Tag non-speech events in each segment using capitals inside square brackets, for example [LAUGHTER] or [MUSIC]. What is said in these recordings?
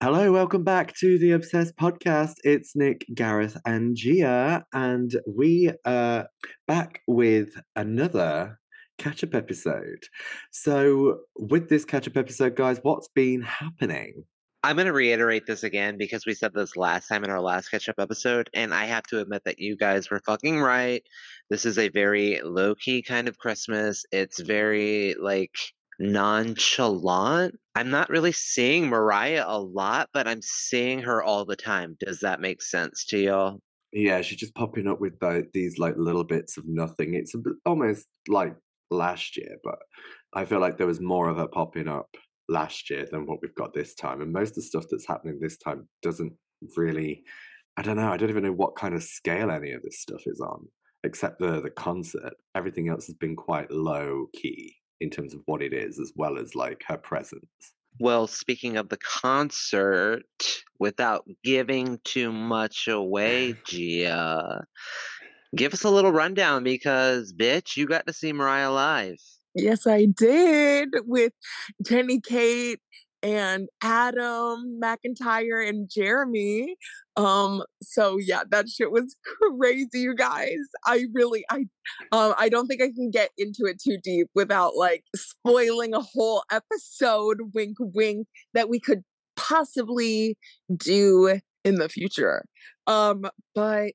Hello, welcome back to the Obsessed podcast. It's Nick, Gareth, and Gia, and we are back with another catch up episode. So, with this catch up episode, guys, what's been happening? I'm going to reiterate this again because we said this last time in our last catch up episode, and I have to admit that you guys were fucking right. This is a very low key kind of Christmas. It's very like nonchalant. I'm not really seeing Mariah a lot, but I'm seeing her all the time. Does that make sense to y'all? Yeah, she's just popping up with the, these like little bits of nothing. It's almost like last year, but I feel like there was more of her popping up last year than what we've got this time. And most of the stuff that's happening this time doesn't really, I don't know, I don't even know what kind of scale any of this stuff is on, except the the concert. Everything else has been quite low key in terms of what it is, as well as like her presence. Well, speaking of the concert, without giving too much away, [LAUGHS] Gia, give us a little rundown because, bitch, you got to see Mariah live. Yes, I did with Jenny Kate and Adam McIntyre and Jeremy. Um, so yeah, that shit was crazy, you guys. I really I um I don't think I can get into it too deep without like spoiling a whole episode, wink wink, that we could possibly do in the future. Um, but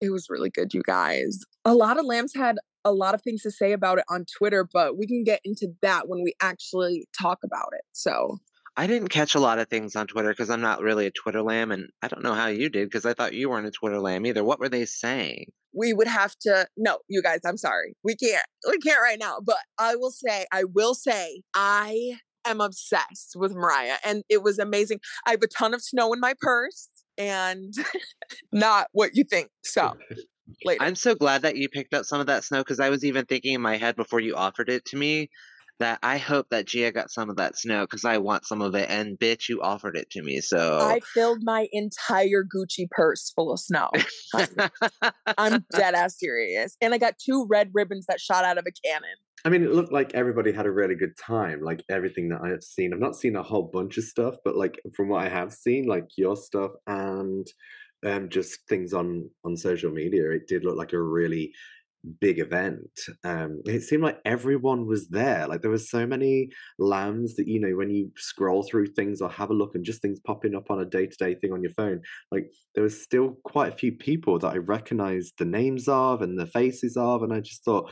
it was really good, you guys. A lot of lambs had a lot of things to say about it on Twitter, but we can get into that when we actually talk about it. So I didn't catch a lot of things on Twitter because I'm not really a Twitter lamb, and I don't know how you did because I thought you weren't a Twitter lamb either. What were they saying? We would have to no, you guys. I'm sorry, we can't. We can't right now. But I will say, I will say, I am obsessed with Mariah, and it was amazing. I have a ton of snow in my purse, and [LAUGHS] not what you think. So. [LAUGHS] Later. I'm so glad that you picked up some of that snow because I was even thinking in my head before you offered it to me that I hope that Gia got some of that snow because I want some of it. And bitch, you offered it to me. So I filled my entire Gucci purse full of snow. [LAUGHS] I'm dead ass serious. And I got two red ribbons that shot out of a cannon. I mean, it looked like everybody had a really good time. Like everything that I have seen, I've not seen a whole bunch of stuff, but like from what I have seen, like your stuff and um, just things on on social media, it did look like a really big event um it seemed like everyone was there like there were so many lambs that you know when you scroll through things or have a look and just things popping up on a day-to-day thing on your phone like there was still quite a few people that i recognized the names of and the faces of and i just thought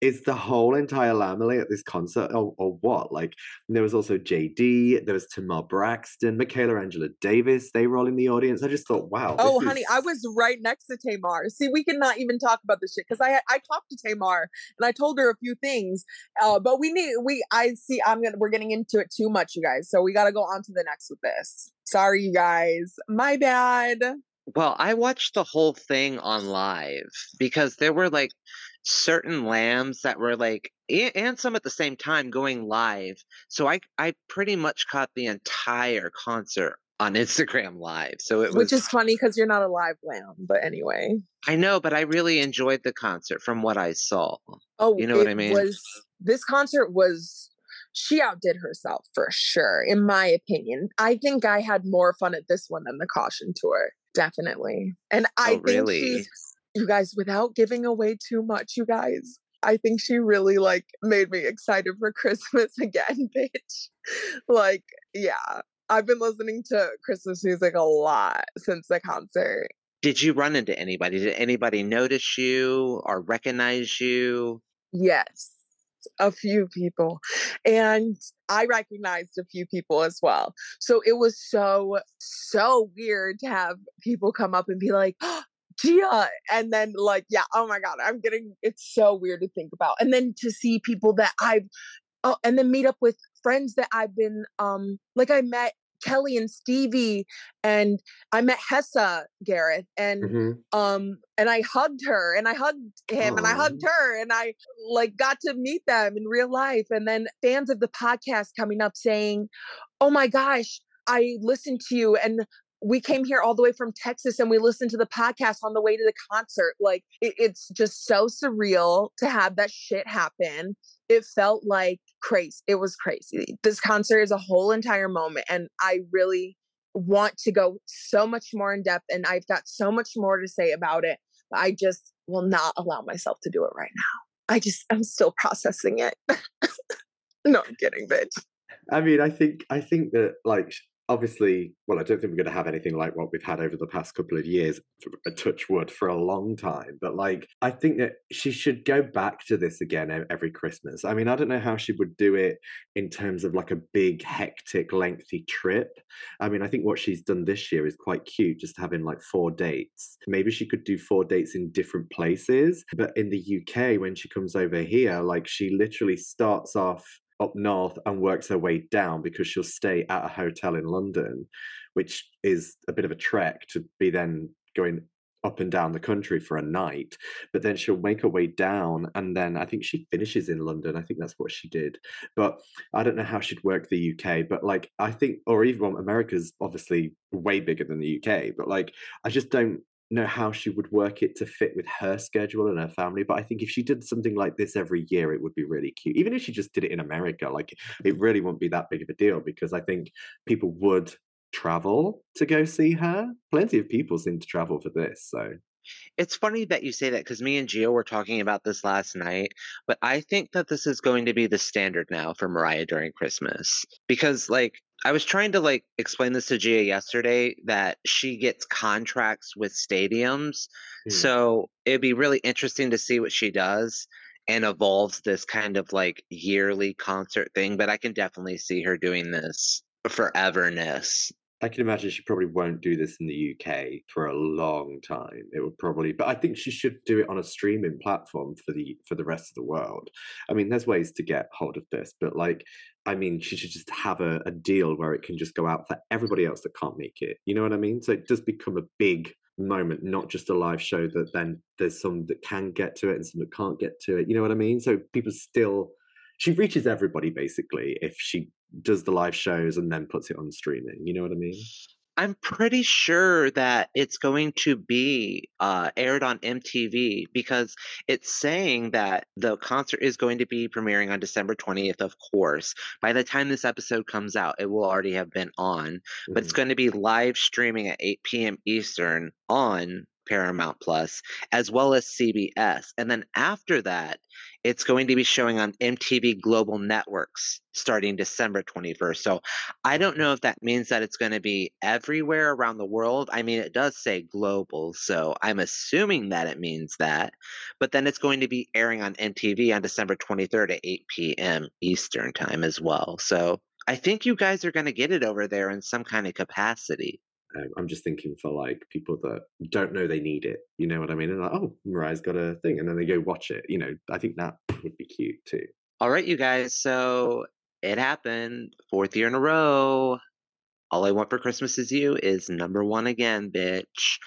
is the whole entire family at this concert or, or what? Like there was also JD, there was Tamar Braxton, Michaela Angela Davis. They were all in the audience. I just thought, wow. Oh, honey, is... I was right next to Tamar. See, we cannot even talk about this shit because I I talked to Tamar and I told her a few things. Uh, but we need we I see I'm gonna we're getting into it too much, you guys. So we got to go on to the next with this. Sorry, you guys. My bad. Well, I watched the whole thing on live because there were like certain lambs that were like and some at the same time going live. So I I pretty much caught the entire concert on [LAUGHS] Instagram live. So it was Which is funny cuz you're not a live lamb, but anyway. I know, but I really enjoyed the concert from what I saw. Oh, you know what I mean? Was this concert was she outdid herself for sure, in my opinion. I think I had more fun at this one than the caution tour, definitely. And I oh, think really? she's you guys, without giving away too much, you guys, I think she really like made me excited for [LAUGHS] Christmas again, [LAUGHS] bitch. like, yeah. I've been listening to Christmas music a lot since the concert. Did you run into anybody? Did anybody notice you or recognize you? Yes, a few people. And I recognized a few people as well. So it was so, so weird to have people come up and be like, oh, Gia. And then like, yeah, oh my God, I'm getting it's so weird to think about. And then to see people that I've oh, and then meet up with friends that I've been um like I met Kelly and Stevie and I met Hessa Gareth and mm-hmm. um and I hugged her and I hugged him Aww. and I hugged her and I like got to meet them in real life and then fans of the podcast coming up saying, "Oh my gosh, I listened to you and we came here all the way from Texas and we listened to the podcast on the way to the concert. Like it, it's just so surreal to have that shit happen. It felt like crazy. It was crazy. This concert is a whole entire moment. And I really want to go so much more in depth. And I've got so much more to say about it. But I just will not allow myself to do it right now. I just, I'm still processing it. [LAUGHS] no, I'm kidding, bitch. I mean, I think I think that like obviously, well, I don't think we're going to have anything like what we've had over the past couple of years, a touch wood for a long time. But like, I think that she should go back to this again every Christmas. I mean, I don't know how she would do it in terms of like a big, hectic, lengthy trip. I mean, I think what she's done this year is quite cute, just having like four dates. Maybe she could do four dates in different places. But in the UK, when she comes over here, like she literally starts off up north and works her way down because she'll stay at a hotel in London, which is a bit of a trek to be then going up and down the country for a night. But then she'll make her way down and then I think she finishes in London. I think that's what she did. But I don't know how she'd work the UK. But like I think or even America's obviously way bigger than the UK. But like I just don't know how she would work it to fit with her schedule and her family. But I think if she did something like this every year, it would be really cute. Even if she just did it in America, like it really wouldn't be that big of a deal because I think people would travel to go see her. Plenty of people seem to travel for this. So it's funny that you say that because me and Gio were talking about this last night, but I think that this is going to be the standard now for Mariah during Christmas because, like, I was trying to like explain this to Gia yesterday that she gets contracts with stadiums. Mm. So it'd be really interesting to see what she does and evolves this kind of like yearly concert thing. But I can definitely see her doing this foreverness. I can imagine she probably won't do this in the UK for a long time. It would probably, but I think she should do it on a streaming platform for the for the rest of the world. I mean, there's ways to get hold of this, but like, I mean, she should just have a, a deal where it can just go out for everybody else that can't make it. You know what I mean? So it does become a big moment, not just a live show that then there's some that can get to it and some that can't get to it. You know what I mean? So people still she reaches everybody basically if she does the live shows and then puts it on streaming. You know what I mean? I'm pretty sure that it's going to be uh, aired on MTV because it's saying that the concert is going to be premiering on December 20th, of course. By the time this episode comes out, it will already have been on, mm-hmm. but it's mm-hmm. going to be live streaming at 8 p.m. Eastern on Paramount Plus, as well as CBS. And then after that, it's going to be showing on MTV Global Networks starting December 21st. So I don't know if that means that it's going to be everywhere around the world. I mean, it does say global, so I'm assuming that it means that. But then it's going to be airing on MTV on December 23rd at 8 p.m. Eastern Time as well. So I think you guys are going to get it over there in some kind of capacity. Um, I'm just thinking for like people that don't know they need it. You know what I mean? And like, oh, Mariah's got a thing, and then they go watch it. You know, I think that would be cute too. All right, you guys. So it happened, fourth year in a row. All I Want for Christmas Is You is number one again, bitch.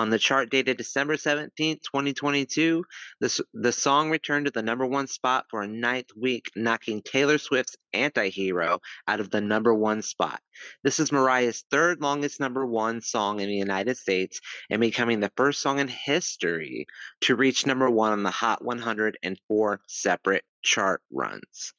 On the chart dated December 17th, 2022, the, the song returned to the number one spot for a ninth week, knocking Taylor Swift's Anti Hero out of the number one spot. This is Mariah's third longest number one song in the United States and becoming the first song in history to reach number one on the Hot 100 in four separate chart runs.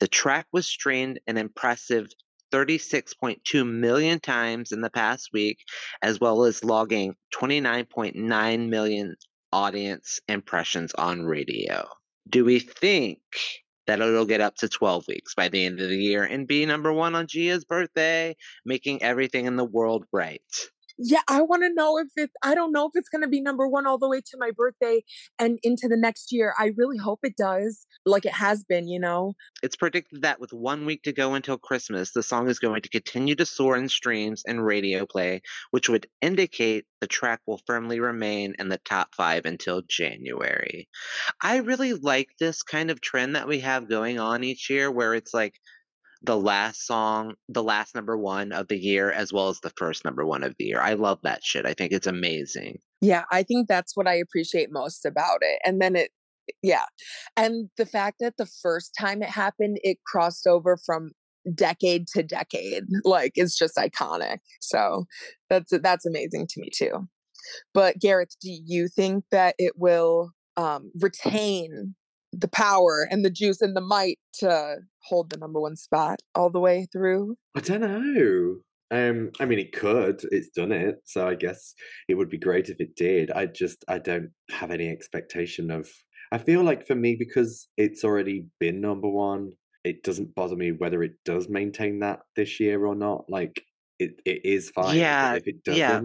The track was streamed an impressive 36.2 million times in the past week, as well as logging 29.9 million audience impressions on radio. Do we think that it'll get up to 12 weeks by the end of the year and be number one on Gia's birthday, making everything in the world right? Yeah, I want to know if it, I don't know if it's going to be number one all the way to my birthday and into the next year. I really hope it does, like it has been, you know? It's predicted that with one week to go until Christmas, the song is going to continue to soar in streams and radio play, which would indicate the track will firmly remain in the top five until January. I really like this kind of trend that we have going on each year where it's like, the last song, the last number one of the year, as well as the first number one of the year. I love that shit. I think it's amazing. Yeah, I think that's what I appreciate most about it. And then it, yeah. And the fact that the first time it happened, it crossed over from decade to decade. Like it's just iconic. So that's that's amazing to me too. But Gareth, do you think that it will um, retain the power and the juice and the might to hold the number one spot all the way through? I don't know. Um, I mean, it could. It's done it, so I guess it would be great if it did. I just, I don't have any expectation of. I feel like for me, because it's already been number one, it doesn't bother me whether it does maintain that this year or not. Like, it, it is fine. Yeah, if it doesn't, yeah.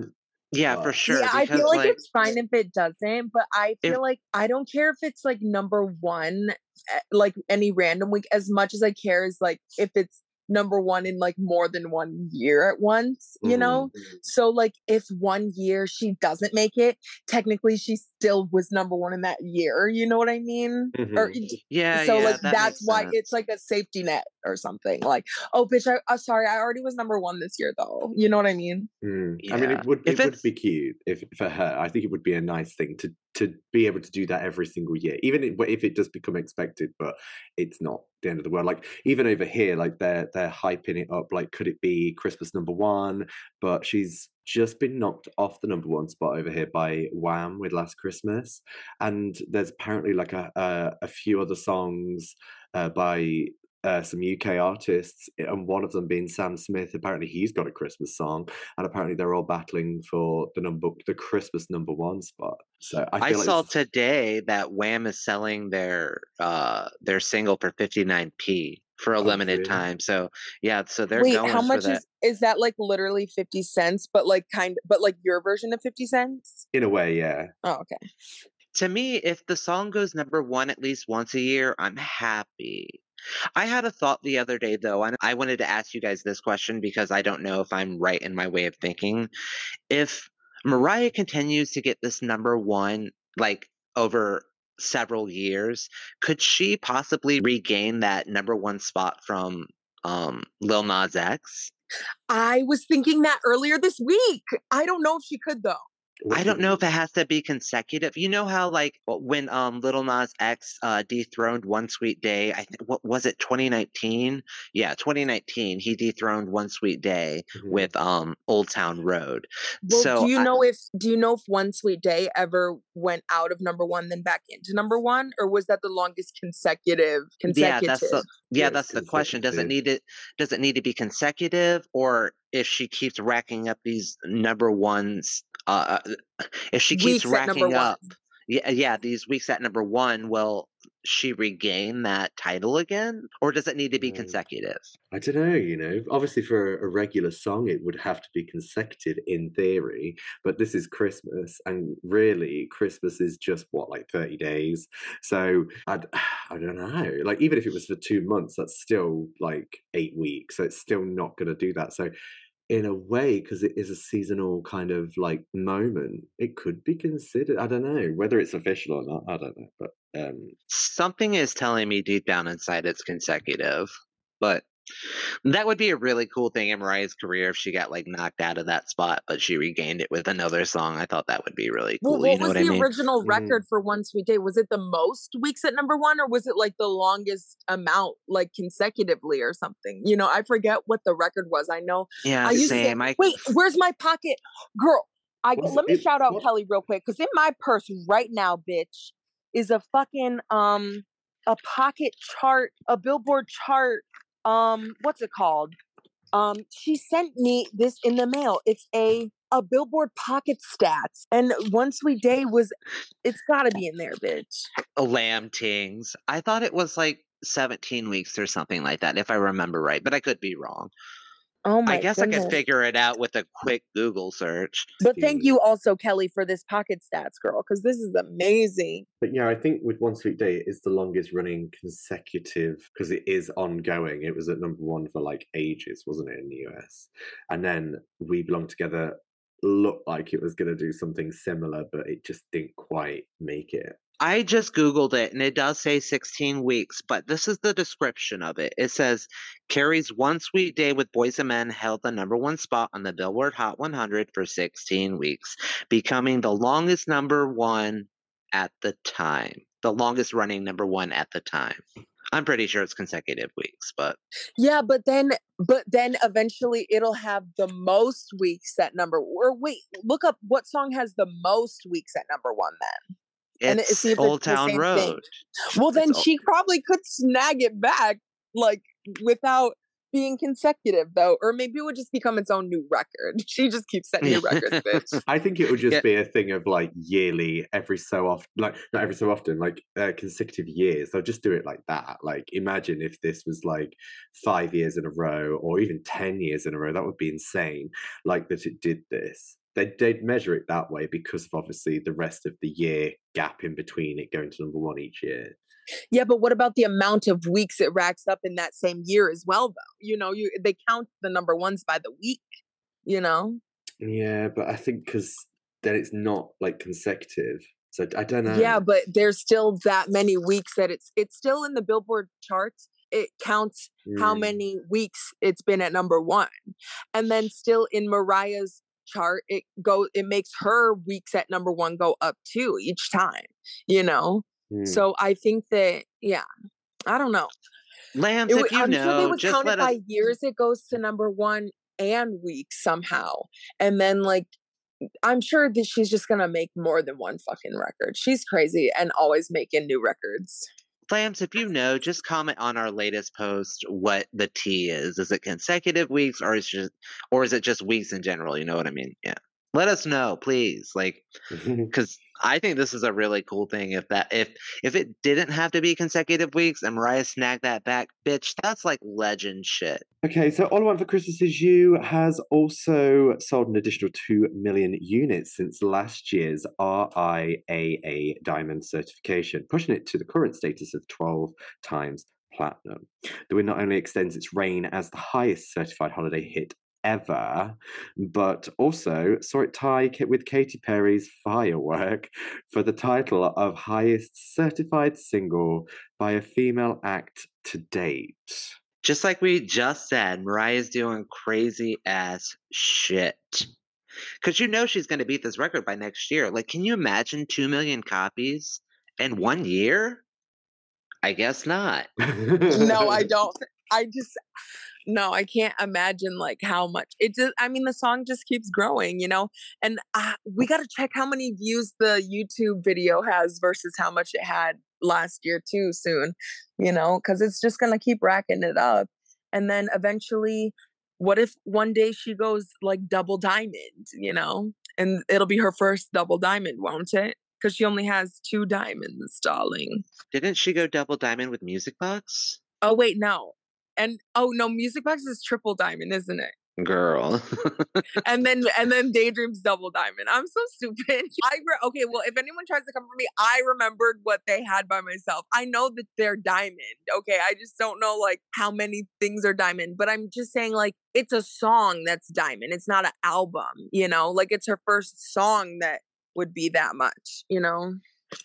Yeah, for sure. yeah, I feel like, it's fine if it doesn't, but I If- feel like I don't care if it's like number one, eh, like any random week, as much as I care is like if it's number one in like more than one year at once, you know? So like if one year she doesn't make it, technically she still was number one in that year. You know what I mean? Or Mhm. yeah, so yeah, like that that's why sense. it's like a safety net or something. Like, oh bitch, I, uh, sorry, I already was number one this year though. You know what I mean? Mm. I mean, it would it would be cute if for her. I think it would be a nice thing to to be able to do that every single year, even if, if it does become expected. But it's not the end of the world. Like even over here, like they're they're hyping it up. Like, could it be Christmas number one? But she's just been knocked off the number one spot over here by Wham with Last Christmas, and there's apparently like a a, a few other songs uh, by uh, some UK artists, and one of them being Sam Smith. Apparently, he's got a Christmas song, and apparently they're all battling for the number, the Christmas number one spot. So I, I, like saw this- today that Wham is selling their uh their single for 59p for a Oh, limited really? time. So yeah, so they're Wait, going how for much that. is is that like literally 50 cents, but like kind but like your version of 50 cents? in a way, yeah. Oh, okay. to me, if the song goes number one at least once a year, I'm happy. I had a thought the other day, though, and I wanted to ask you guys this question because I don't know if I'm right in my way of thinking. If Mariah continues to get this number one, like over several years, could she possibly regain that number one spot from um, Lil Nas X? I was thinking that earlier this week. I don't know if she could though. What I do don't know if it has to be consecutive. You know how like when um Little Nas X uh dethroned One Sweet Day, I think what was it 2019? Yeah, 2019. He dethroned One Sweet Day Mhm. with um Old Town Road. Well, so do you I- know if do you know if One Sweet Day ever went out of number one then back into number one, or was that the longest consecutive yeah, that's the yeah, Yeah, that's the question. Does it need it does it need to be consecutive or if she keeps racking up these number ones uh uh, if she keeps Weeks racking one. up yeah yeah these weeks at number 1 will she regain that title again or does it need to be Mm. consecutive I don't know, you know. Obviously, for a regular song, it would have to be consecutive in theory, but this is Christmas, and really, Christmas is just what, like 30 days? So I'd, [SIGHS] I don't know. Like, even if it was for two months, that's still like eight weeks. So it's still not going to do that. So, in a way, because it is a seasonal kind of like moment, it could be considered. I don't know whether it's official or not. I don't know, but um, something is telling me deep down inside it's consecutive but that would be a really cool thing in Mariah's career if she got like knocked out of that spot, but she regained it with another song. I thought that would be really Well, cool. what you know was what I the mean? original Mhm. record for One Sweet Day? Was it the most weeks at number one, or was it like the longest amount, like consecutively or something? You know, I forget what the record was. I know Yeah, I used to same. I wait. Where's my pocket, girl? I What is let me it- shout out what- Kelly real quick because in my purse right now, bitch, is a fucking um a pocket chart, a Billboard chart. Um, what's it called? Um, she sent me this in the mail. It's a a Billboard Pocket Stats, and One Sweet Day was. It's got to be in there, bitch. Lamb Tings. I thought it was like 17 weeks or something like that, if I remember right, but I could be wrong. Oh my I guess I goodness. could figure it out with a quick Google search. But thank you also, Kelly, for this pocket stats, girl, because this is amazing. But yeah, I think with One Sweet Day, it is the longest running consecutive because it is ongoing. It was at number one for like ages, wasn't it, in the US? And then We Belong Together looked like it was going to do something similar, but it just didn't quite make it. I just Googled it and it does say 16 weeks, but this is the description of it. It says Carey's One Sweet Day with Boyz II Men held the number one spot on the Billboard Hot 100 for 16 weeks, becoming the longest number one at the time. The longest running number one at the time. I'm pretty sure it's consecutive weeks, but Yeah, but then but then eventually it'll have the most weeks at number or wait, look up what song has the most weeks at number one then. And it's see if it's Old the Town same thing. Road. [LAUGHS] Well then It's she probably could snag it back like without being consecutive though. Or maybe it would just become its own new record. [LAUGHS] She just keeps setting new records, [LAUGHS] bitch. I think it would just Yeah. be a thing of like yearly, every so often, like not every so often, like uh, consecutive years. They'll just do it like that. Like imagine if this was like five years in a row or even 10 years in a row. That would be insane. Like that it did this. They'd, they'd measure it that way because of obviously the rest of the year gap in between it going to number one each year. Yeah, but what about the amount of weeks it racks up in that same year as well though? You know, you they count the number ones by the week, you know? Yeah, but I think because then it's not like consecutive. So I don't know. Yeah, but there's still that many weeks that it's it's still in the Billboard charts. It counts how Mm. many weeks it's been at number one, and then still in Mariah's chart, it go it makes her weeks at number one go up too each time. You know, Mm. so I think that yeah, I don't know. Lambs, It if you I'm sure they know, would just count let it us. by years. It goes to number one and weeks somehow, and then like. I'm sure that she's just gonna make more than one fucking record. She's crazy and always making new records. Lambs, if you know, just comment on our latest post what the T is. Is it consecutive weeks or is just or is it just weeks in general? You know what I mean? Yeah. Let us know, please. Like [LAUGHS] because I think this is a really cool thing. If that if if it didn't have to be consecutive weeks and Mariah snagged that back, bitch, that's like legend shit. Okay, so All I Want for Christmas Is You has also sold an additional 2 million units since last year's RIAA Diamond certification, pushing it to the current status of 12 times platinum. The win not only extends its reign as the highest certified holiday hit ever, but also saw it tie with Katy Perry's Firework for the title of highest certified single by a female act to date. Just like we just said, Mariah's doing crazy ass shit. Cause you know she's gonna beat this record by next year. Like, can you imagine two million copies in one year? I guess not. [LAUGHS] no, I don't. I just no, I can't imagine like how much it just. I mean, the song just keeps growing, you know. And uh, we got to check how many views the YouTube video has versus how much it had last year too. Soon, you know, because it's just gonna keep racking it up, and then eventually. What if one day she goes like double diamond, you know, and it'll be her first double diamond, won't it? Because she only has two diamonds, darling. Didn't she go double diamond with Music Box? Oh wait, no. And oh no, Music Box is triple diamond, isn't it? Girl. And then [LAUGHS] and then Daydream's double diamond. I'm so stupid. [LAUGHS] I re- okay, well, if anyone tries to come for me, I remembered what they had by myself. I know that they're diamond. Okay, I just don't know like how many things are diamond. But I'm just saying like it's a song that's diamond. It's not an album. You know, like it's her first song that would be that much. You know.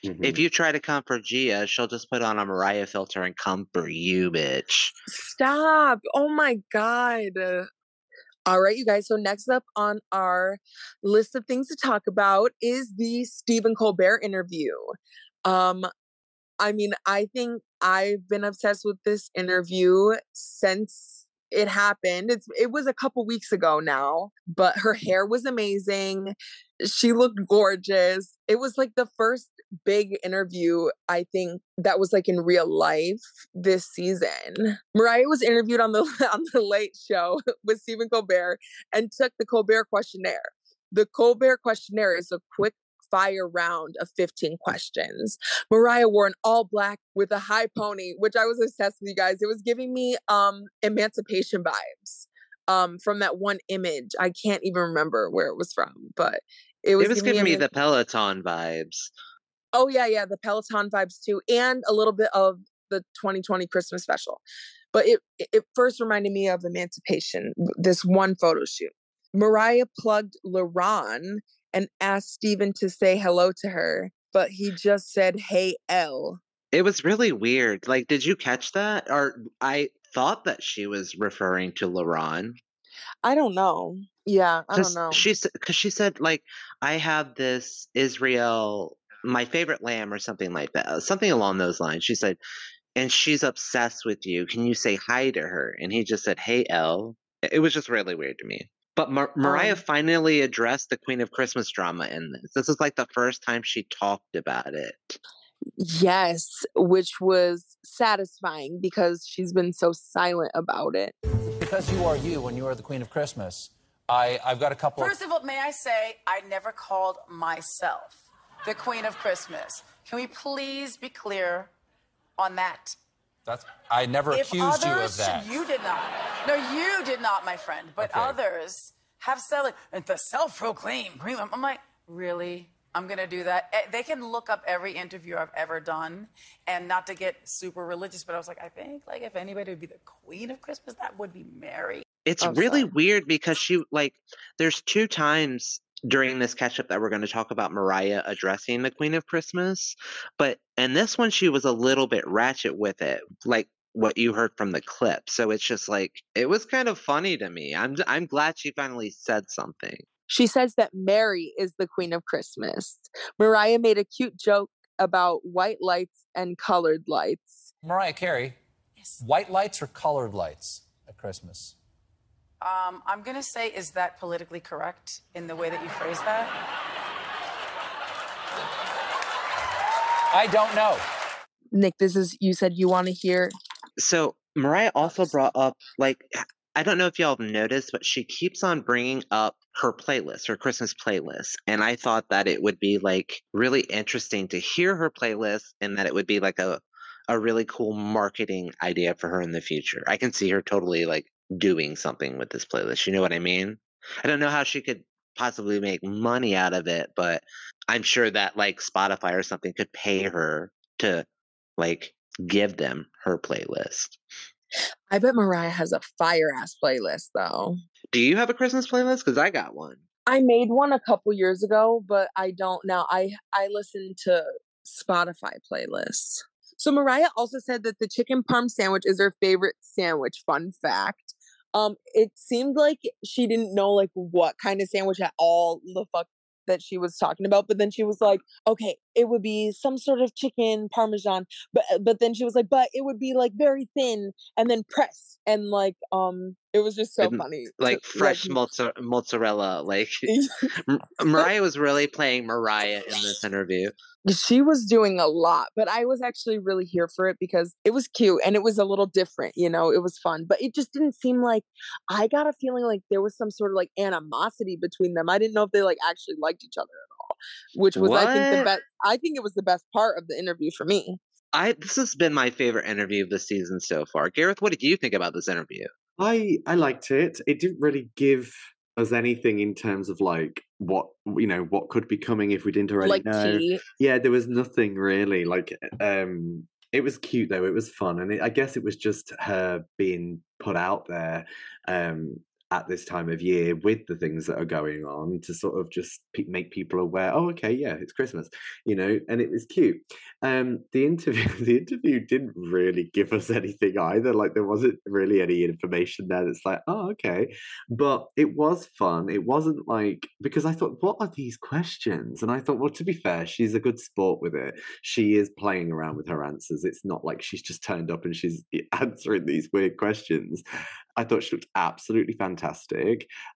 Mhm. if you try to come for Gia, she'll just put on a Mariah filter and come for you, bitch. Stop. Oh my God. All right, you guys. So, next up on our list of things to talk about is the Stephen Colbert interview. Um, I mean, I think I've been obsessed with this interview since it happened. It's it was a couple weeks ago now, but her hair was amazing. She looked gorgeous. It was like the first big interview I think that was like in real life this season. Mariah was interviewed on the [LAUGHS] on the Late Show with Stephen Colbert and took the Colbert questionnaire. The Colbert questionnaire is a quick fire round of 15 questions. Mariah wore an all black with a high pony, which I was obsessed with you guys. It was giving me um emancipation vibes um from that one image. I can't even remember where it was from, but it was, It was giving me eman- the Peloton vibes. Oh yeah, yeah, the Peloton vibes too, and a little bit of the 2020 Christmas special. But it it- first reminded me of Emancipation. This one photo shoot, Mariah plugged LaRon and asked Stephen to say hello to her, but he just said, "Hey L." It was really weird. Like, did you catch that? Or I thought that she was referring to LaRon. I don't know. Yeah, I don't know. She because she said, like, I have this Israel, my favorite lamb, or something like that, uh, something along those lines. She said, and she's obsessed with you. Can you say hi to her? And he just said, Hey, Elle. It was just really weird to me. But Mar- Mariah Um, finally addressed the Queen of Christmas drama in this. This is like the first time she talked about it. Yes, which was satisfying because she's been so silent about it. Because you are you and you are the Queen of Christmas, I, I've got a couple First of all, may I say, I never called myself the Queen of Christmas. Can we please be clear on that? That's, I never if accused you of others, that. you did not. No, you did not, my friend. But Okay. others have said it. And the self-proclaimed Queen. I'm like, really? I'm gonna do that. Eh, They can look up every interview I've ever done, and not to get super religious, but I was like, I think like if anybody would be the Queen of Christmas, that would be Mary. It's Oh, really sorry. weird because she like there's two times during this catch up that we're going to talk about Mariah addressing the Queen of Christmas, but and this one she was a little bit ratchet with it, like what you heard from the clip. So it's just like it was kind of funny to me. I'm I'm glad she finally said something. She says that Mary is the queen of Christmas. Mariah made a cute joke about white lights and colored lights. Mariah Carey, Yes. white lights or colored lights at Christmas? Um, I'm gonna say, is that politically correct in the way that you phrase that? I don't know. Nick, this is you said you want to hear. So Mariah also brought up like I don't know if y'all have noticed, but she keeps on bringing up her playlist, her Christmas playlist, and I thought that it would be like really interesting to hear her playlist, and that it would be like a a really cool marketing idea for her in the future. I can see her totally like doing something with this playlist. You know what I mean? I don't know how she could possibly make money out of it, but I'm sure that like Spotify or something could pay her to like give them her playlist. I bet Mariah has a fire ass playlist though. Do you have a Christmas playlist? Because I got one. I made one a couple years ago, but I don't now. I I listen to Spotify playlists. So Mariah also said that the chicken parm sandwich is her favorite sandwich. Fun fact. Um, it seemed like she didn't know like what kind of sandwich at all the fuck that she was talking about, but then she was like, okay, it would be some sort of chicken parmesan, but but then she was like, but it would be like very thin and then pressed and like um, it was just so And, funny. to- Like fresh mozza- mozzarella. Like [LAUGHS] [LAUGHS] Mariah was really playing Mariah in this interview. she was doing a lot but i was actually really here for it because it was cute and it was a little different you know it was fun but it just didn't seem like i got a feeling like there was some sort of like animosity between them i didn't know if they like actually liked each other at all which was i think the best i think it was the best part of the interview for me I this has been my favorite interview of the season so far. Gareth, what did you think about this interview? I I liked it. It didn't really give us anything in terms of like what you know what could be coming if we didn't already like know. tea Yeah, there was nothing really like um it was cute though. It was fun and it, I guess it was just her being put out there um at this time of year with the things that are going on to sort of just pe- make people aware oh okay yeah it's christmas you know and it was cute. Um the interview [LAUGHS] the interview didn't really give us anything either like there wasn't really any information there that's like oh okay. But it was fun it wasn't like because i thought what are these questions? And i thought well to be fair she's a good sport with it. She is playing around with her answers. It's not like she's just turned up and she's [LAUGHS] answering these weird questions. I thought she looked absolutely fantastic.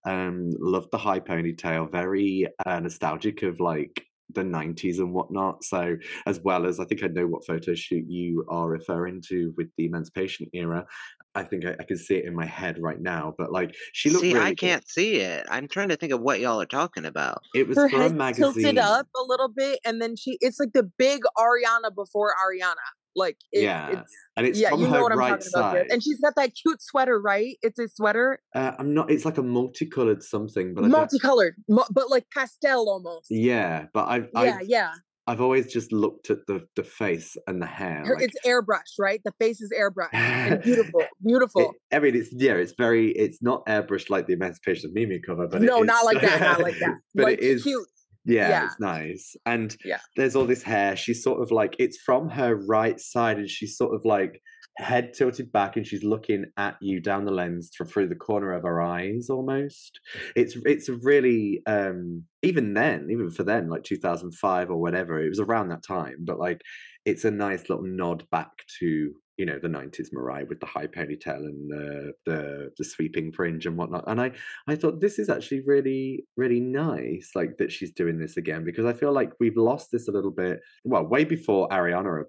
Um, loved the high ponytail, very uh, nostalgic of like the 90s and whatnot. So, as well as I think I know what photo shoot you are referring to with the emancipation era. I think I, I can see it in my head right now, but like she looked See, really I can't see it. I'm trying to think of what y'all are talking about. It was her for a head magazine. tilted up a little bit and then she it's like the big ariana before ariana like it, Yeah, it's and it's yeah from you know her what i'm right talking about Gareth. side. and she's got that cute sweater right it's a sweater uh, I'm not. It's like a multicolored something, but multicolored, mu- but like pastel almost. yeah. But I've yeah, I've, yeah. I've always just looked at the the face and the hair. Like, it's airbrush, right? The face is [LAUGHS] airbrush and beautiful, beautiful. It, I mean, it's yeah, it's very, it's not airbrushed like the Emancipation of Mimi cover, but no, not is- like that, not like [LAUGHS] that. but like it is cute. Yeah, Yeah. it's nice. And Yeah. there's all this hair. She's sort of like it's from her right side, and she's sort of like head tilted back, and she's looking at you down the lens through, through the corner of her eyes almost. It's it's a really um even then, even for then, like 2005 or whatever, it was around that time. But like it's a nice little nod back to you know the 90s Mariah with the high ponytail and the the the sweeping fringe and whatnot. And I I thought this is actually really really nice, like that she's doing this again because I feel like we've lost this a little bit. Well, way before Ariana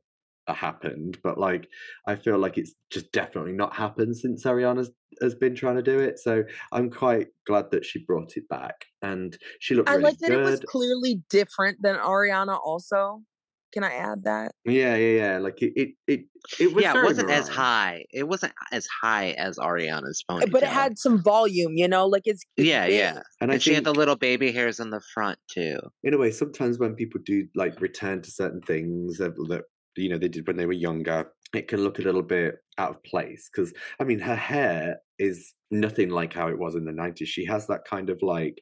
happened, but like I feel like it's just definitely not happened since Ariana's has been trying to do it. So I'm quite glad that she brought it back, and she looked. I really like that good. it was clearly different than Ariana. Also, can I add that? Yeah, yeah, yeah. Like it, it, it, it was. Yeah, it wasn't as high. It wasn't as high as Ariana's ponytail. Uh, But it had some volume, you know, like it's, Yeah, big. yeah. And And, I she had the little baby hairs in the front too. in a way, sometimes when people do like return to certain things that, that you know they did when they were younger, it can look a little bit out of place. Because I mean, her hair is nothing like how it was in the nineties. She has that kind of like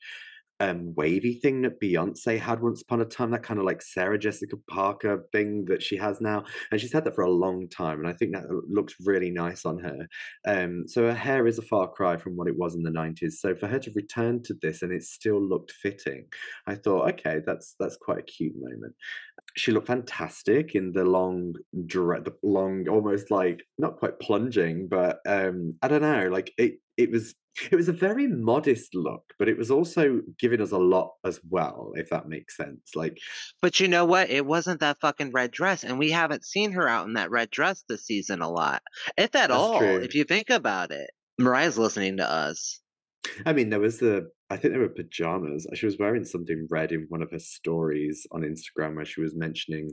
um wavy thing that Beyonce had once upon a time, that kind of like Sarah Jessica Parker thing that she has now. And she's had that for a long time. And I think that looks really nice on her. Um, so her hair is a far cry from what it was in the 90s. So for her to return to this and it still looked fitting, I thought, okay, that's that's quite a cute moment. She looked fantastic in the long, direct, the long, almost like not quite plunging, but um, I don't know, like it. It was it was a very modest look, but it was also giving us a lot as well, if that makes sense. Like, But you know what? It wasn't that fucking red dress, and we haven't seen her out in that red dress this season a lot, if at all. true. If you think about it, Mariah's listening to us. I mean, there was the, I think there were pajamas. She was wearing something red in one of her stories on Instagram where she was mentioning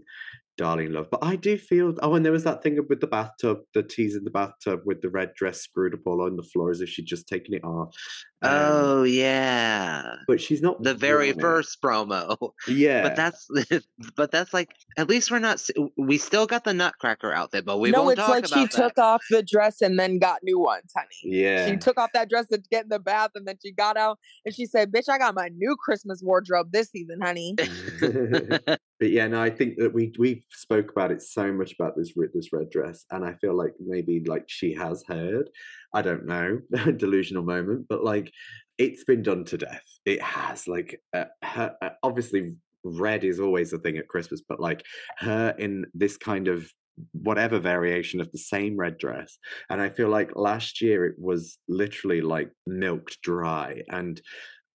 Darlene Love. But I do feel, oh, and there was that thing with the bathtub, the tease in the bathtub with the red dress screwed up all on the floor as if she'd just taken it off. Um, oh yeah, but she's not the very worn it. first promo. [LAUGHS] Yeah. But that's [LAUGHS] but that's like at least we're not. We still got the Nutcracker outfit, but we no, won't it's talk like about she that. took off the dress and then got new ones, honey. yeah. She took off that dress to get in the bath and then she got out and she said, Bitch, I got my new Christmas wardrobe this season, honey. [LAUGHS] but yeah, no, I think that we we spoke about it so much about this this red dress, and I feel like maybe like she has heard. I don't know, [LAUGHS] delusional moment, but like it's been done to death. It has. Like uh, her, uh, obviously, red is always a thing at Christmas, but like her in this kind of whatever variation of the same red dress and i feel like last year it was literally like milked dry and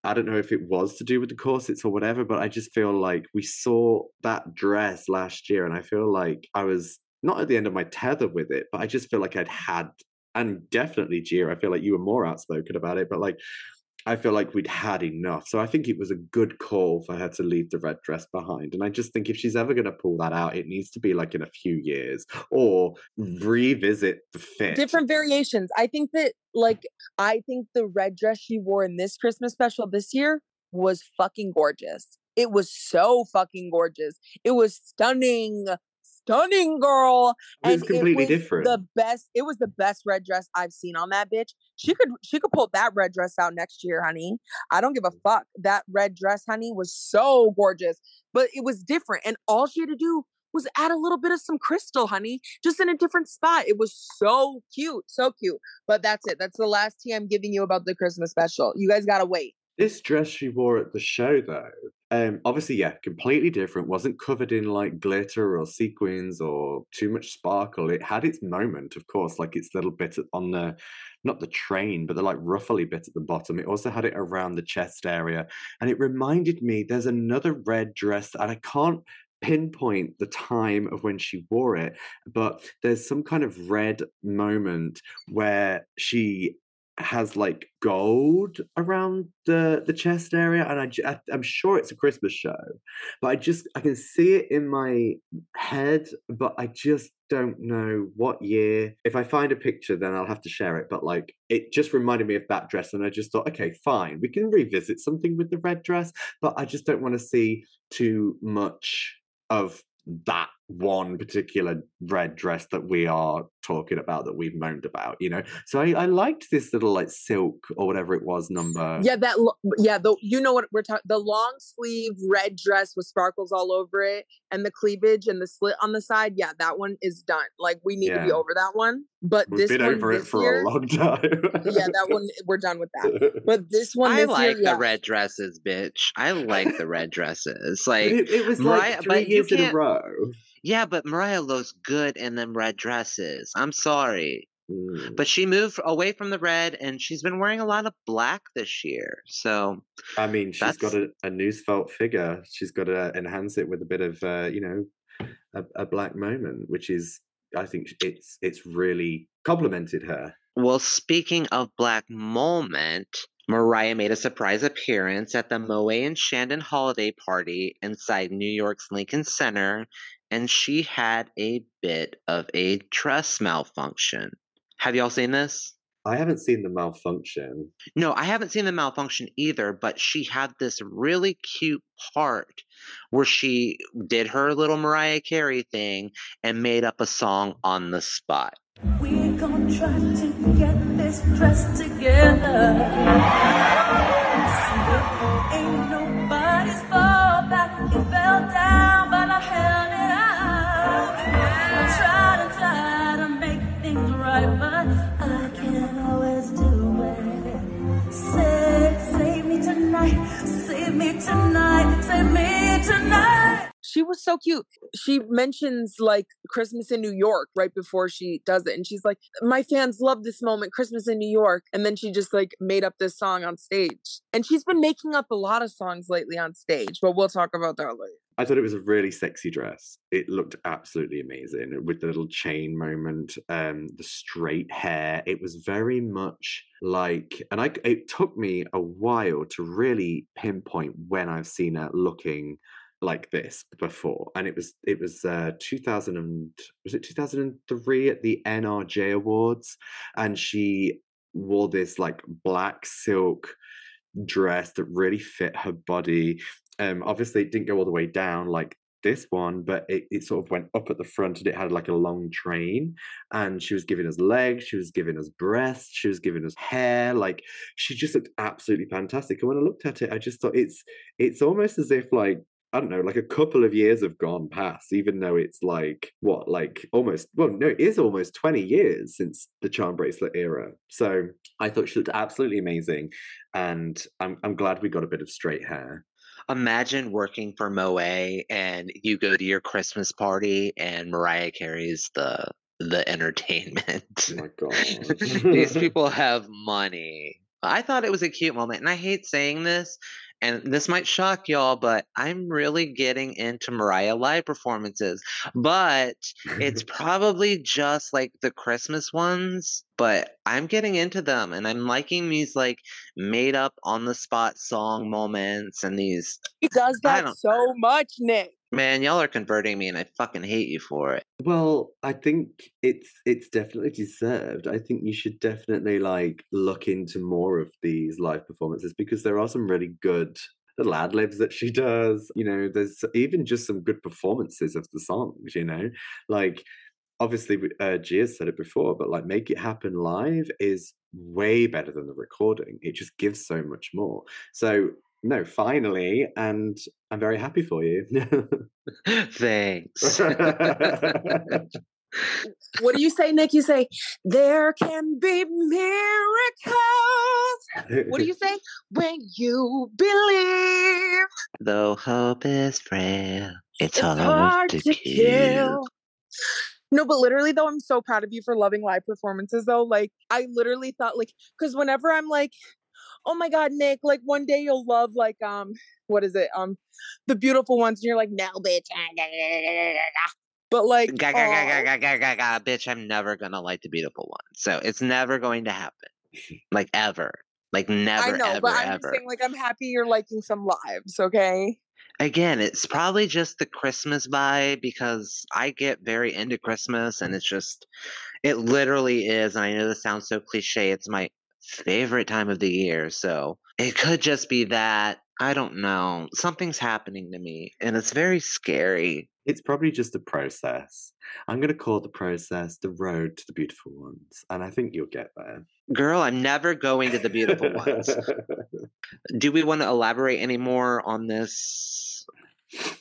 I don't know if it was to do with the corsets or whatever, but I just feel like we saw that dress last year, and I feel like I was not at the end of my tether with it, but I just feel like I'd had, and definitely Gia, I feel like you were more outspoken about it, but like I feel like we'd had enough. So I think it was a good call for her to leave the red dress behind. And I just think if she's ever going to pull that out, it needs to be like in a few years or revisit the fit. Different variations. I think that, like, I think the red dress she wore in this Christmas special this year was fucking gorgeous. It was so fucking gorgeous. It was stunning, stunning, girl. It was completely was different. The best. It was the best red dress I've seen on that bitch. She could she could pull that red dress out next year, honey. I don't give a mm. fuck. That red dress, honey, was so gorgeous, but it was different, and all she had to do was add a little bit of some crystal, honey, just in a different spot. It was so cute, so cute. But that's it. That's the last tea I'm giving you about the Christmas special. You guys gotta wait. This dress she wore at the show, though, um, obviously, yeah, completely different. wasn't covered in like glitter or sequins or too much sparkle. It had its moment, of course, like its little bit on the, not the train, but the like ruffly bit at the bottom. It also had it around the chest area, and it reminded me there's another red dress, and I can't pinpoint the time of when she wore it, but there's some kind of red moment where she has like gold around the the chest area and I, I am sure it's a christmas show but i just i can see it in my head but i just don't know what year. If i find a picture then i'll have to share it but like it just reminded me of that dress and i just thought okay fine we can revisit something with the red dress but i just don't want to see too much of that one particular red dress that we are talking about that we've moaned about you know so i, I liked this little like silk or whatever it was number Yeah, that. lo- Yeah, the you know what we're talking. The long sleeve red dress with sparkles all over it, and the cleavage and the slit on the side. Yeah, that one is done. Like we need to be over that one. But we've this been one over it for year, a long time [LAUGHS] yeah, that one we're done with that. But this [LAUGHS] one, I this like year, yeah. the red dresses, bitch. I like the red dresses. Like it, it was Mariah- like three but you years in a can't- row Yeah, but Mariah looks good in them red dresses. I'm sorry. Mm. But she moved away from the red and she's been wearing a lot of black this year. So I mean, she's got a, a news felt figure. She's got to enhance it with a bit of, uh, you know, a, a black moment, which is, I think, it's it's really complimented her. Well, speaking of Black Moment, Mariah made a surprise appearance at the Moët and Chandon holiday party inside New York's Lincoln Center, and she had a bit of a dress malfunction. Have y'all seen this? I haven't seen the malfunction. No, I haven't seen the malfunction either, but she had this really cute part where she did her little Mariah Carey thing and made up a song on the spot. We're gonna try to get this dress together. I can't always do it. Save, save me tonight, save me tonight, save me tonight. She was so cute. She mentions like Christmas in New York right before she does it. And she's like, My fans love this moment, Christmas in New York. And then she just like made up this song on stage. And she's been making up a lot of songs lately on stage, but we'll talk about that later. I thought it was a really sexy dress. It looked absolutely amazing with the little chain moment, um, the straight hair. It was very much like, and I it took me a while to really pinpoint when I've seen her looking like this before, and it was it was uh, 2000 and was it 2003 at the NRJ Awards, and she wore this like black silk dress that really fit her body um obviously it didn't go all the way down like this one but it, it sort of went up at the front and it had like a long train and she was giving us legs she was giving us breasts she was giving us hair like she just looked absolutely fantastic and when i looked at it i just thought it's it's almost as if like I don't know, like a couple of years have gone past, even though it's like what, like almost well, no, it is almost 20 years since the charm bracelet era. So I thought she looked absolutely amazing. And I'm I'm glad we got a bit of straight hair. Imagine working for Moe and you go to your Christmas party and Mariah Carey's the the entertainment. Oh my [LAUGHS] god. These [LAUGHS] people have money. I thought it was a cute moment, and I hate saying this, and this might shock y'all, but I'm really getting into Mariah live performances. But it's [LAUGHS] probably just like the Christmas ones, but I'm getting into them and I'm liking these like made up on the spot song moments and these He does that so much, Nick. Man, y'all are converting me and I fucking hate you for it. Well, I think it's it's definitely deserved. I think you should definitely like look into more of these live performances because there are some really good little ad libs that she does. You know, there's even just some good performances of the songs. You know, like obviously uh, Gia said it before, but like Make It Happen live is way better than the recording. It just gives so much more. So no, finally, and I'm very happy for you. Thanks. [LAUGHS] What do you say, Nick? You say, There can be miracles. What do you say? [LAUGHS] When you believe. Though hope is frail, it's, It's hard, hard to, to kill. kill. No, but literally though, I'm so proud of you for loving live performances though. Like I literally thought like because whenever I'm like, oh my god, Nick, like one day you'll love like um what is it? Um the beautiful ones, and you're like, no, bitch. [LAUGHS] But like Ga, ga, ga, ga, ga, ga, ga, ga, bitch, I'm never gonna like the beautiful one. So it's never going to happen. Like ever. Like never, I know, ever, but I'm just ever. saying like I'm happy you're liking some lives, okay? Again, it's probably just the Christmas vibe because I get very into Christmas and it's just it literally is, and I know this sounds so cliche, it's my favorite time of the year. So it could just be that. I don't know. Something's happening to me and it's very scary. It's probably just a process. I'm going to call the process the road to the beautiful ones, and I think you'll get there. Girl, I'm never going to the beautiful ones. [LAUGHS] Do we want to elaborate any more on this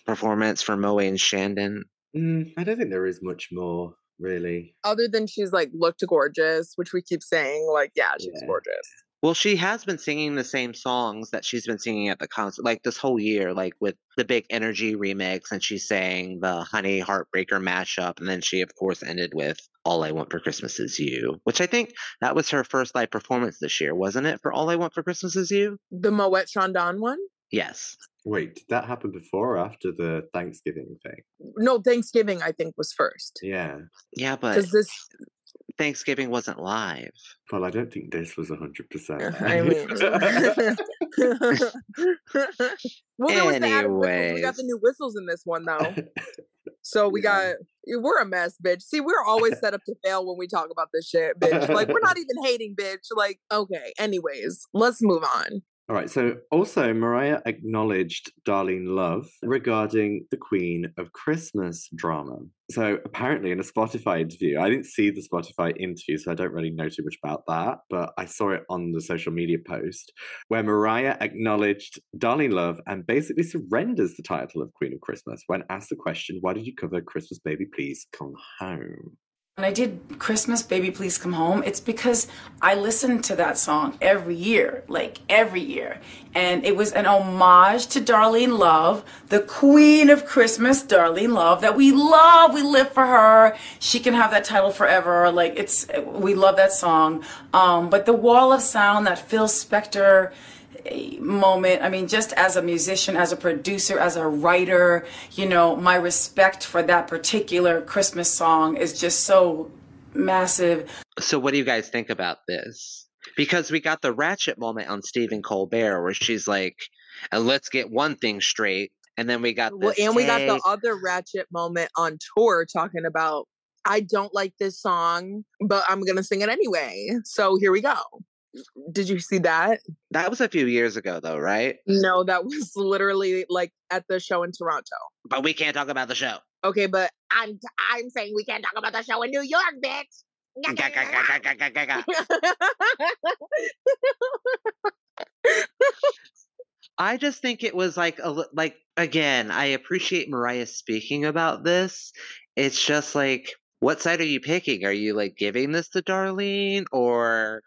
performance for Moët and Chandon? Mm, I don't think there is much more, really. Other than she's like looked gorgeous, which we keep saying, like, yeah, she's Yeah. gorgeous. Well, she has been singing the same songs that she's been singing at the concert, like this whole year, like with the big energy remix, and she sang the Honey Heartbreaker mashup, and then she, of course, ended with All I Want for Christmas Is You, which I think that was her first live performance this year, wasn't it? For All I Want for Christmas Is You? The Moet Chandon one? Yes. Wait, did that happen before or after the Thanksgiving thing? No, Thanksgiving I think was first. Yeah. Yeah, but Because this Thanksgiving wasn't live. Well, I don't think this was 100%. [LAUGHS] I mean [LAUGHS] Well there was the added whistles. We got the new whistles in this one though. [LAUGHS] So we Yeah. got eh, we're a mess, bitch. See, we're always set up to fail when we talk about this shit, bitch. Like we're not even hating, bitch. Like, okay. Anyways, let's move on. All right. So also, Mariah acknowledged Darlene Love regarding the Queen of Christmas drama. So apparently, in a Spotify interview, I didn't see the Spotify interview, so I don't really know too much about that. But I saw it on the social media post where Mariah acknowledged Darlene Love and basically surrenders the title of Queen of Christmas when asked the question, "Why did you cover Christmas Baby Please Come Home?" When I did Christmas Baby Please Come Home, it's because I listened to that song every year, like every year. And it was an homage to Darlene Love, the queen of Christmas, Darlene Love, that we love. We live for her. She can have that title forever. Like it's, we love that song. Um, but the wall of sound, that Phil Spector, moment. I mean, just as a musician, as a producer, as a writer, you know, my respect for that particular Christmas song is just so massive. So, what do you guys think about this? Because we got the ratchet moment on Stephen Colbert where she's like, "And let's get one thing straight. And then we got Well, this. and we got the other ratchet moment on tour talking about I don't like this song, but I'm gonna sing it anyway. So here we go. Did you see that? That was a few years ago, though, right? No, that was [LAUGHS] literally like at the show in Toronto. But we can't talk about the show. Okay, but I'm I'm saying we can't talk about the show in New York, bitch. I just think it was like a li- like again. I appreciate Mariah speaking about this. It's just like, what side are you picking? Are you like giving this to Darlene, or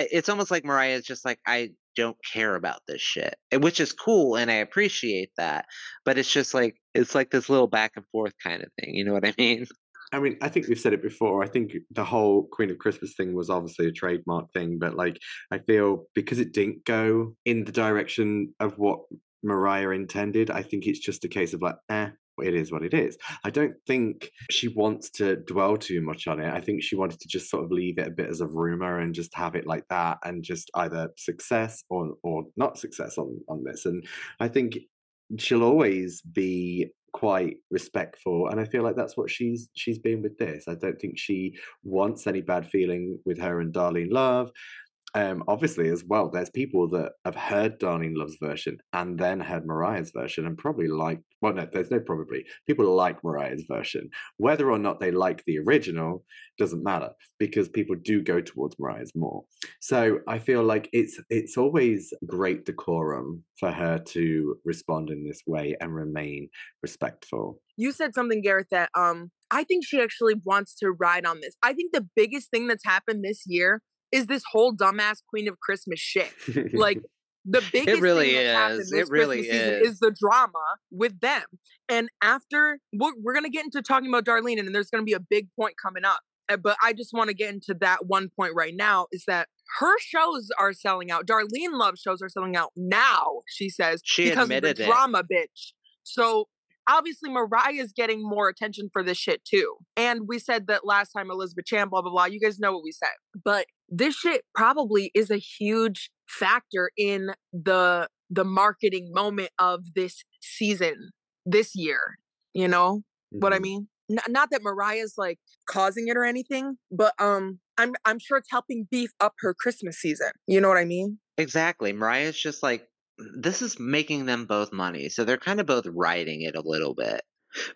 it's almost like Mariah is just like, I don't care about this shit, which is cool, and I appreciate that. But it's just like it's like this little back and forth kind of thing. You know what I mean? I mean, I think we've said it before. I think the whole Queen of Christmas thing was obviously a trademark thing, but like, I feel because it didn't go in the direction of what Mariah intended, I think it's just a case of like, eh, it is what it is. I don't think she wants to dwell too much on it. I think she wanted to just sort of leave it a bit as a rumor and just have it like that and just either success or or not success on on this. And I think she'll always be quite respectful and i feel like that's what she's she's been with this i don't think she wants any bad feeling with her and darlene love um obviously as well there's people that have heard darlene love's version and then heard mariah's version and probably like well no there's no probably people like mariah's version whether or not they like the original doesn't matter because people do go towards mariah's more so I feel like it's it's always great decorum for her to respond in this way and remain respectful. you said something, Gareth, that um I think she actually wants to ride on this. I think the biggest thing that's happened this year is this whole dumbass Queen of Christmas shit. Like [LAUGHS] the biggest really thing that's happened is. this It really Christmas is. is the drama with them. And after we're, we're gonna get into talking about Darlene, and there's gonna be a big point coming up. Uh, But I just want to get into that one point right now is that her shows are selling out. Darlene Love shows are selling out now, she says, She because of admitted the it. drama, bitch. So obviously Mariah's getting more attention for this shit too. And we said that last time Elizabeth Chan, blah blah blah. You guys know what we said. But this shit probably is a huge factor in the the marketing moment of this season this year. You know what I Mhm. mean? N- not that Mariah's like causing it or anything, but um I'm I'm sure it's helping beef up her Christmas season. You know what I mean? Exactly. Mariah's just like, this is making them both money. So they're kind of both riding it a little bit.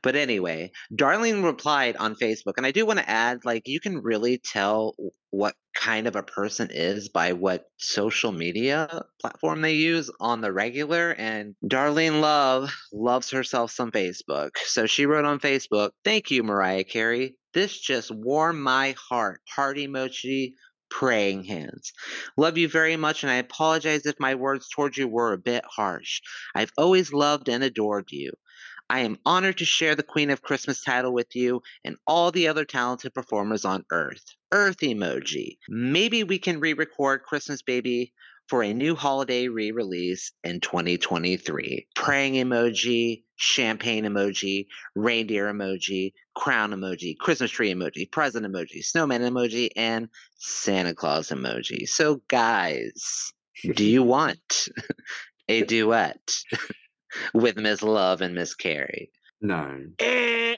But anyway, Darlene replied on Facebook, and I do want to add like, you can really tell what kind of a person is by what social media platform they use on the regular. And Darlene Love loves herself some Facebook. So she wrote on Facebook, Thank you, Mariah Carey. This just warmed my heart. Heart emoji praying hands. Love you very much, and I apologize if my words towards you were a bit harsh. I've always loved and adored you. I am honored to share the Queen of Christmas title with you and all the other talented performers on Earth. Earth emoji. Maybe we can re record Christmas Baby for a new holiday re release in 2023. Praying emoji, champagne emoji, reindeer emoji, crown emoji, Christmas tree emoji, present emoji, snowman emoji, and Santa Claus emoji. So, guys, do [LAUGHS] you want a duet [LAUGHS] with Miss Love and Miss Carey? No. Eh,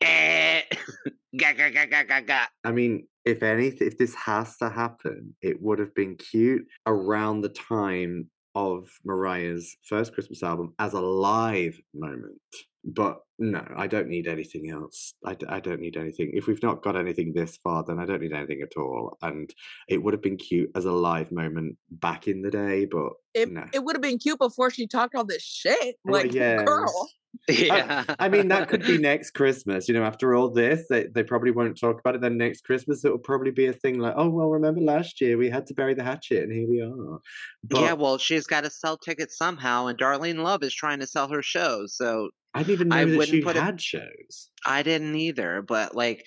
eh, [LAUGHS] ga, ga, ga, ga, ga, ga. I mean, if anything, if this has to happen, it would have been cute around the time of Mariah's first Christmas album as a live moment. But no, I don't need anything else. I, d- I don't need anything. If we've not got anything this far, then I don't need anything at all. And it would have been cute as a live moment back in the day, but It, no. it would have been cute before she talked all this shit. Well, Like, yes. girl. [LAUGHS] Uh, yeah. I mean, that could be [LAUGHS] next Christmas. You know, after all this, they, they probably won't talk about it. Then next Christmas, it will probably be a thing like, oh, well, remember last year we had to bury the hatchet, and here we are. But yeah, well, she's got to sell tickets somehow, and Darlene Love is trying to sell her show. So I didn't even know I that wouldn't she put it- had shows. I didn't either. But like,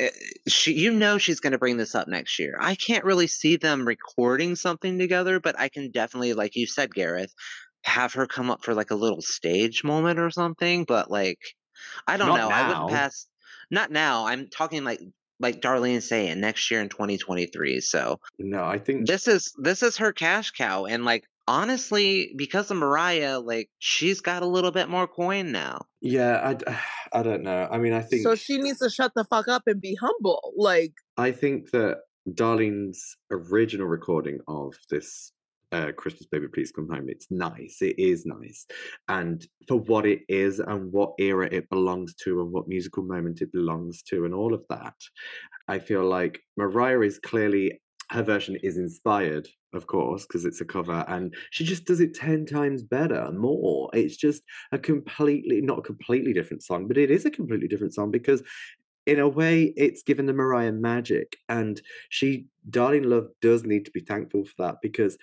eh, she, you know, she's going to bring this up next year. I can't really see them recording something together, but I can definitely, like you said, Gareth, have her come up for like a little stage moment or something. But like, I don't Not know. I wouldn't pass. Not now. I'm talking like like Darlene saying next year in 2023. So No, I think this is this is her cash cow and like honestly because of mariah like she's got a little bit more coin now Yeah, I, [SIGHS] I don't know. I mean, I think So she needs to shut the fuck up and be humble. Like, I think that Darlene's original recording of this uh, Christmas Baby Please Come Home, it's nice. It is nice. And for what it is and what era it belongs to and what musical moment it belongs to and all of that, I feel like Mariah is clearly, her version is inspired, of course, because it's a cover, and she just does it 10 times better, more. It's just a completely, not a completely different song, but it is a completely different song because in a way, it's given the Mariah magic, and she, Darlene Love, does need to be thankful for that because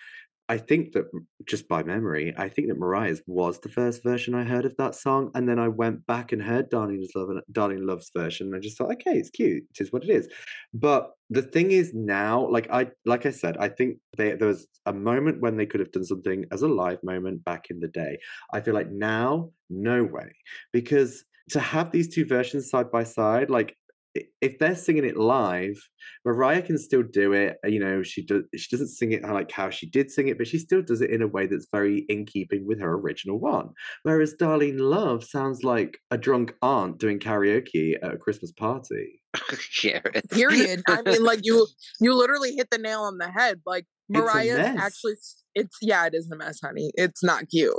I think that just by memory, I think that Mariah's was the first version I heard of that song, and then I went back and heard Darlene's Love and Darlene Love's version, and I just thought, okay, it's cute, it is what it is. But the thing is now, like I like I said, I think they, there was a moment when they could have done something as a live moment back in the day. I feel like now, no way, because to have these two versions side by side, like if they're singing it live, Mariah can still do it. uh, You know, she does. She doesn't sing it like how she did sing it, but she still does it in a way that's very in keeping with her original one. Whereas Darlene Love sounds like a drunk aunt doing karaoke at a Christmas party. [LAUGHS] Gareth. period. I mean, like you, [LAUGHS] you literally hit the nail on the head. Like It's a Mariah's mess. actually, it's yeah, it is a mess, honey. It's not cute.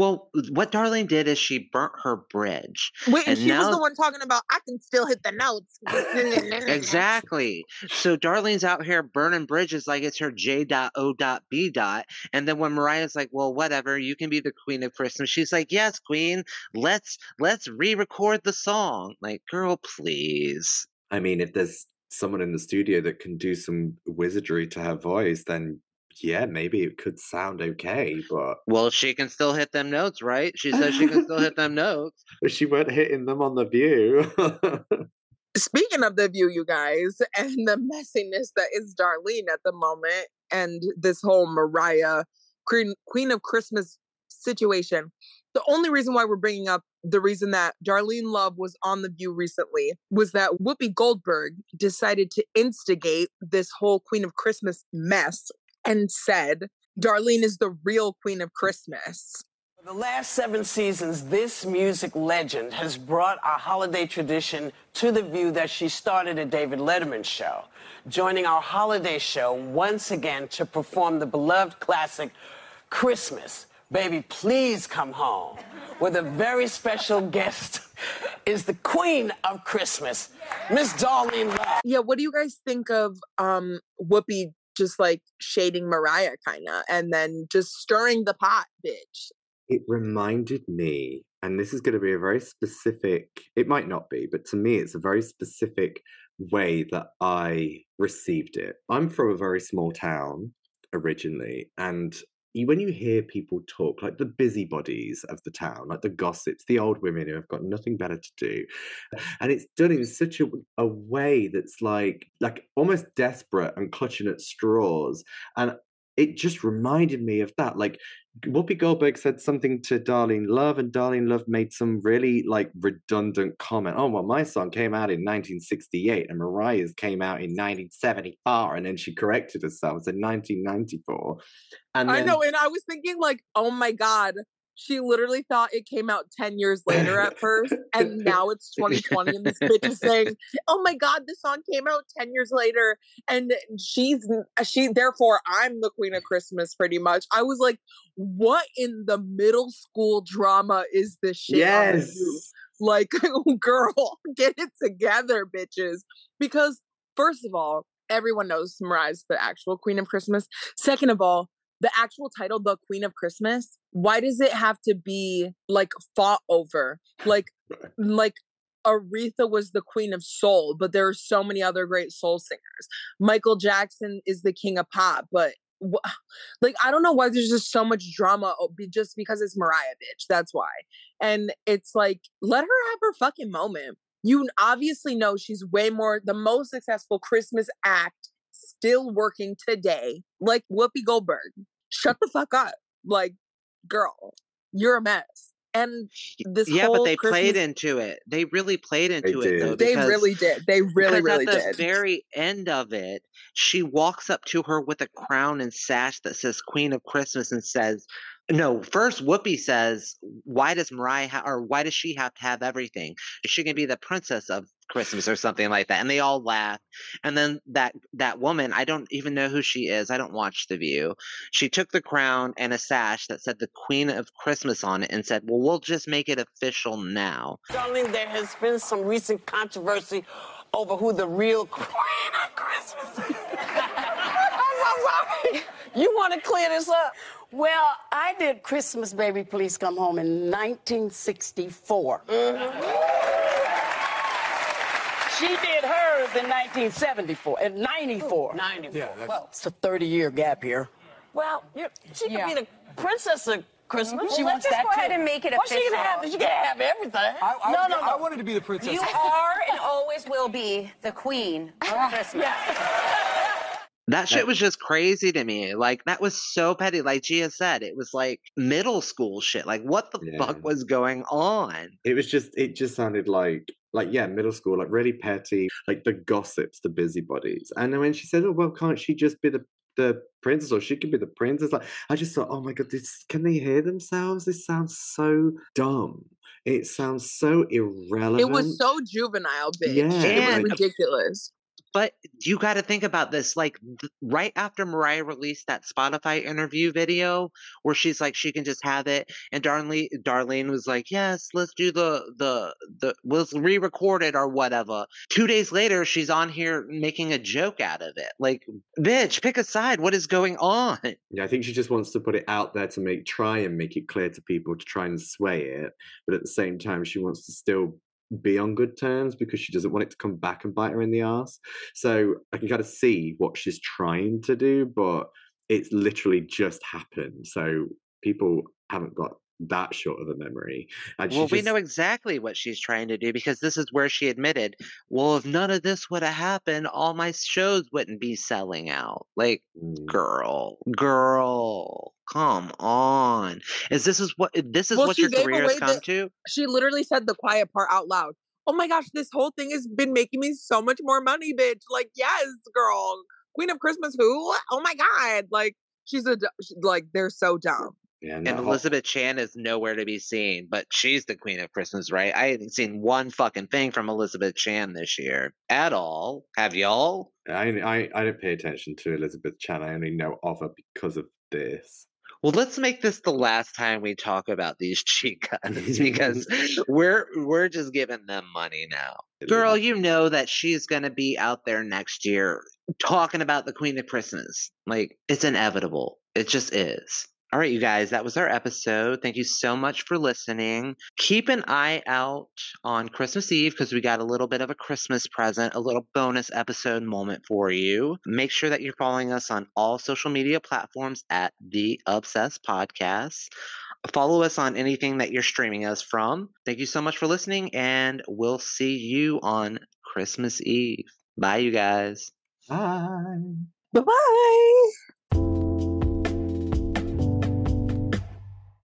Well what darlene did is she burnt her bridge Wait, and, And she was the one talking about I can still hit the notes. [LAUGHS] exactly. So darlene's out here burning bridges like it's her j dot o dot b dot and then when mariah's like well whatever you can be the queen of christmas she's like yes queen let's let's re-record the song. Like girl please. I mean, if there's someone in the studio that can do some wizardry to her voice, then yeah, maybe it could sound okay. But well she can still hit them notes right she says she can still hit them [LAUGHS] notes but she weren't hitting them on the view. [LAUGHS] Speaking of the view, you guys, [LAUGHS] and the messiness that is Darlene at the moment, and this whole Mariah Queen, Queen of Christmas situation. The only reason why we're bringing up the reason that Darlene Love was on The View recently was that Whoopi Goldberg decided to instigate this whole Queen of Christmas mess and said, Darlene is the real Queen of Christmas. For the last seven seasons, this music legend has brought our holiday tradition to the view that she started at David Letterman's show, joining our holiday show once again to perform the beloved classic Christmas. Baby, please come home. With a very special guest is the Queen of Christmas, Miss Darlene Love. Yeah, what do you guys think of um Whoopi just like shading Mariah kind of and then just stirring the pot, bitch? it reminded me, and this is going to be a very specific, it might not be, but to me, it's a very specific way that I received it. I'm from a very small town originally, and you, when you hear people talk, like the busybodies of the town, like the gossips, the old women who have got nothing better to do, and it's done in such a, a way that's like like almost desperate and clutching at straws, and it just reminded me of that. Like Whoopi Goldberg said something to Darlene Love, and Darlene Love made some really like redundant comment. Oh, well, my song came out in 1968, and Mariah's came out in 1974, and then she corrected herself It's in 1994. And I know, and I was thinking like, oh my god, she literally thought it came out 10 years later at first, and now it's [LAUGHS] 2020, and this bitch is saying, Oh my god, this song came out 10 years later, and she's uh, she therefore I'm the queen of Christmas, pretty much. I was like, what in the middle school drama is this shit? yes. Like, [LAUGHS] girl, [LAUGHS] get it together, bitches. Because first of all, everyone knows Mariah's the actual queen of Christmas. Second of all, the actual title, The Queen of Christmas, why does it have to be like fought over? Like, [LAUGHS] like Aretha was the queen of soul, but there are so many other great soul singers. Michael Jackson is the king of pop, but [SIGHS] like I don't know why there's just so much drama just because it's Mariah, bitch. That's why. And it's like let her have her fucking moment. You obviously know she's way more the most successful Christmas act still working today, like Whoopi Goldberg. Shut the fuck up. Like, girl, you're a mess. And this yeah, whole but they played into it. They really played into it though. They really did. They really, because really at the did. very end of it, she walks up to her with a crown and sash that says Queen of Christmas and says, no, first Whoopi says, why does Mariah ha- or why does she have to have everything? Is she gonna be the princess of Christmas or something like that? And they all laugh. And then that that woman, I don't even know who she is. I don't watch The View. She took the crown and a sash that said the Queen of Christmas on it and said, Well, we'll just make it official now. Darling, there has been some recent controversy over who the real queen of Christmas is. I'm so sorry. You want to clear this up? Well, I did Christmas Baby Please Come Home in 1964. Uh-huh. She did hers in 1974, in 94. 94. Well, it's a 30 year gap here. Well, she could Yeah. be the princess of Christmas. Mm-hmm. She Well, wants let's just that go ahead and make it Well, she can have, official. she can have everything. I, I, no, no, no. I wanted to be the princess. You are and always will be the queen of [LAUGHS] Christmas. [LAUGHS] That shit was just crazy to me. Like that was so petty. Like Gia said, it was like middle school shit. Like what the Yeah. fuck was going on? it was just it just sounded like like yeah middle school like really petty like the gossips the busybodies and then when she said oh well can't she just be the the princess or she could be the princess like i just thought oh my god this can they hear themselves this sounds so dumb it sounds so irrelevant It was so juvenile, bitch. Yeah, it was ridiculous. But you got to think about this. Like th- right after Mariah released that Spotify interview video where she's like, she can just have it, and Darlene Darlene was like, yes, let's do the the the we'll re-record it or whatever. Two days later, she's on here making a joke out of it. Like, bitch, pick a side. What is going on? yeah i think she just wants to put it out there to make try and make it clear to people to try and sway it but at the same time she wants to still be on good terms because she doesn't want it to come back and bite her in the ass. So I can kind of see what she's trying to do, but it's literally just happened. So people haven't got that short of a memory. And she Well, we know exactly what she's trying to do because this is where she admitted, well, if none of this would have happened, all my shows wouldn't be selling out. Like, Mm. girl, girl, come on. Is this is what this is Well, what she your gave career has come the- to? She literally said the quiet part out loud. Oh my gosh, this whole thing has been making me so much more money, bitch. Like, yes, girl. Queen of Christmas, who? Oh my God. Like, she's a like, they're so dumb. And whole- Elizabeth Chan is nowhere to be seen, but she's the queen of Christmas, right? I haven't seen one fucking thing from Elizabeth Chan this year at all. Have y'all? I, I I don't pay attention to Elizabeth Chan. I only know of her because of this. Well, let's make this the last time we talk about these [LAUGHS] chicas because [LAUGHS] we're we're just giving them money now. Girl, you know that she's going to be out there next year talking about the Queen of Christmas. Like it's inevitable. It just is. All right, you guys, that was our episode. Thank you so much for listening. Keep an eye out on Christmas Eve because we got a little bit of a Christmas present, a little bonus episode moment for you. Make sure that you're following us on all social media platforms at The Obsessed Podcast. Follow us on anything that you're streaming us from. Thank you so much for listening, and we'll see you on Christmas Eve. Bye, you guys. Bye. Bye bye.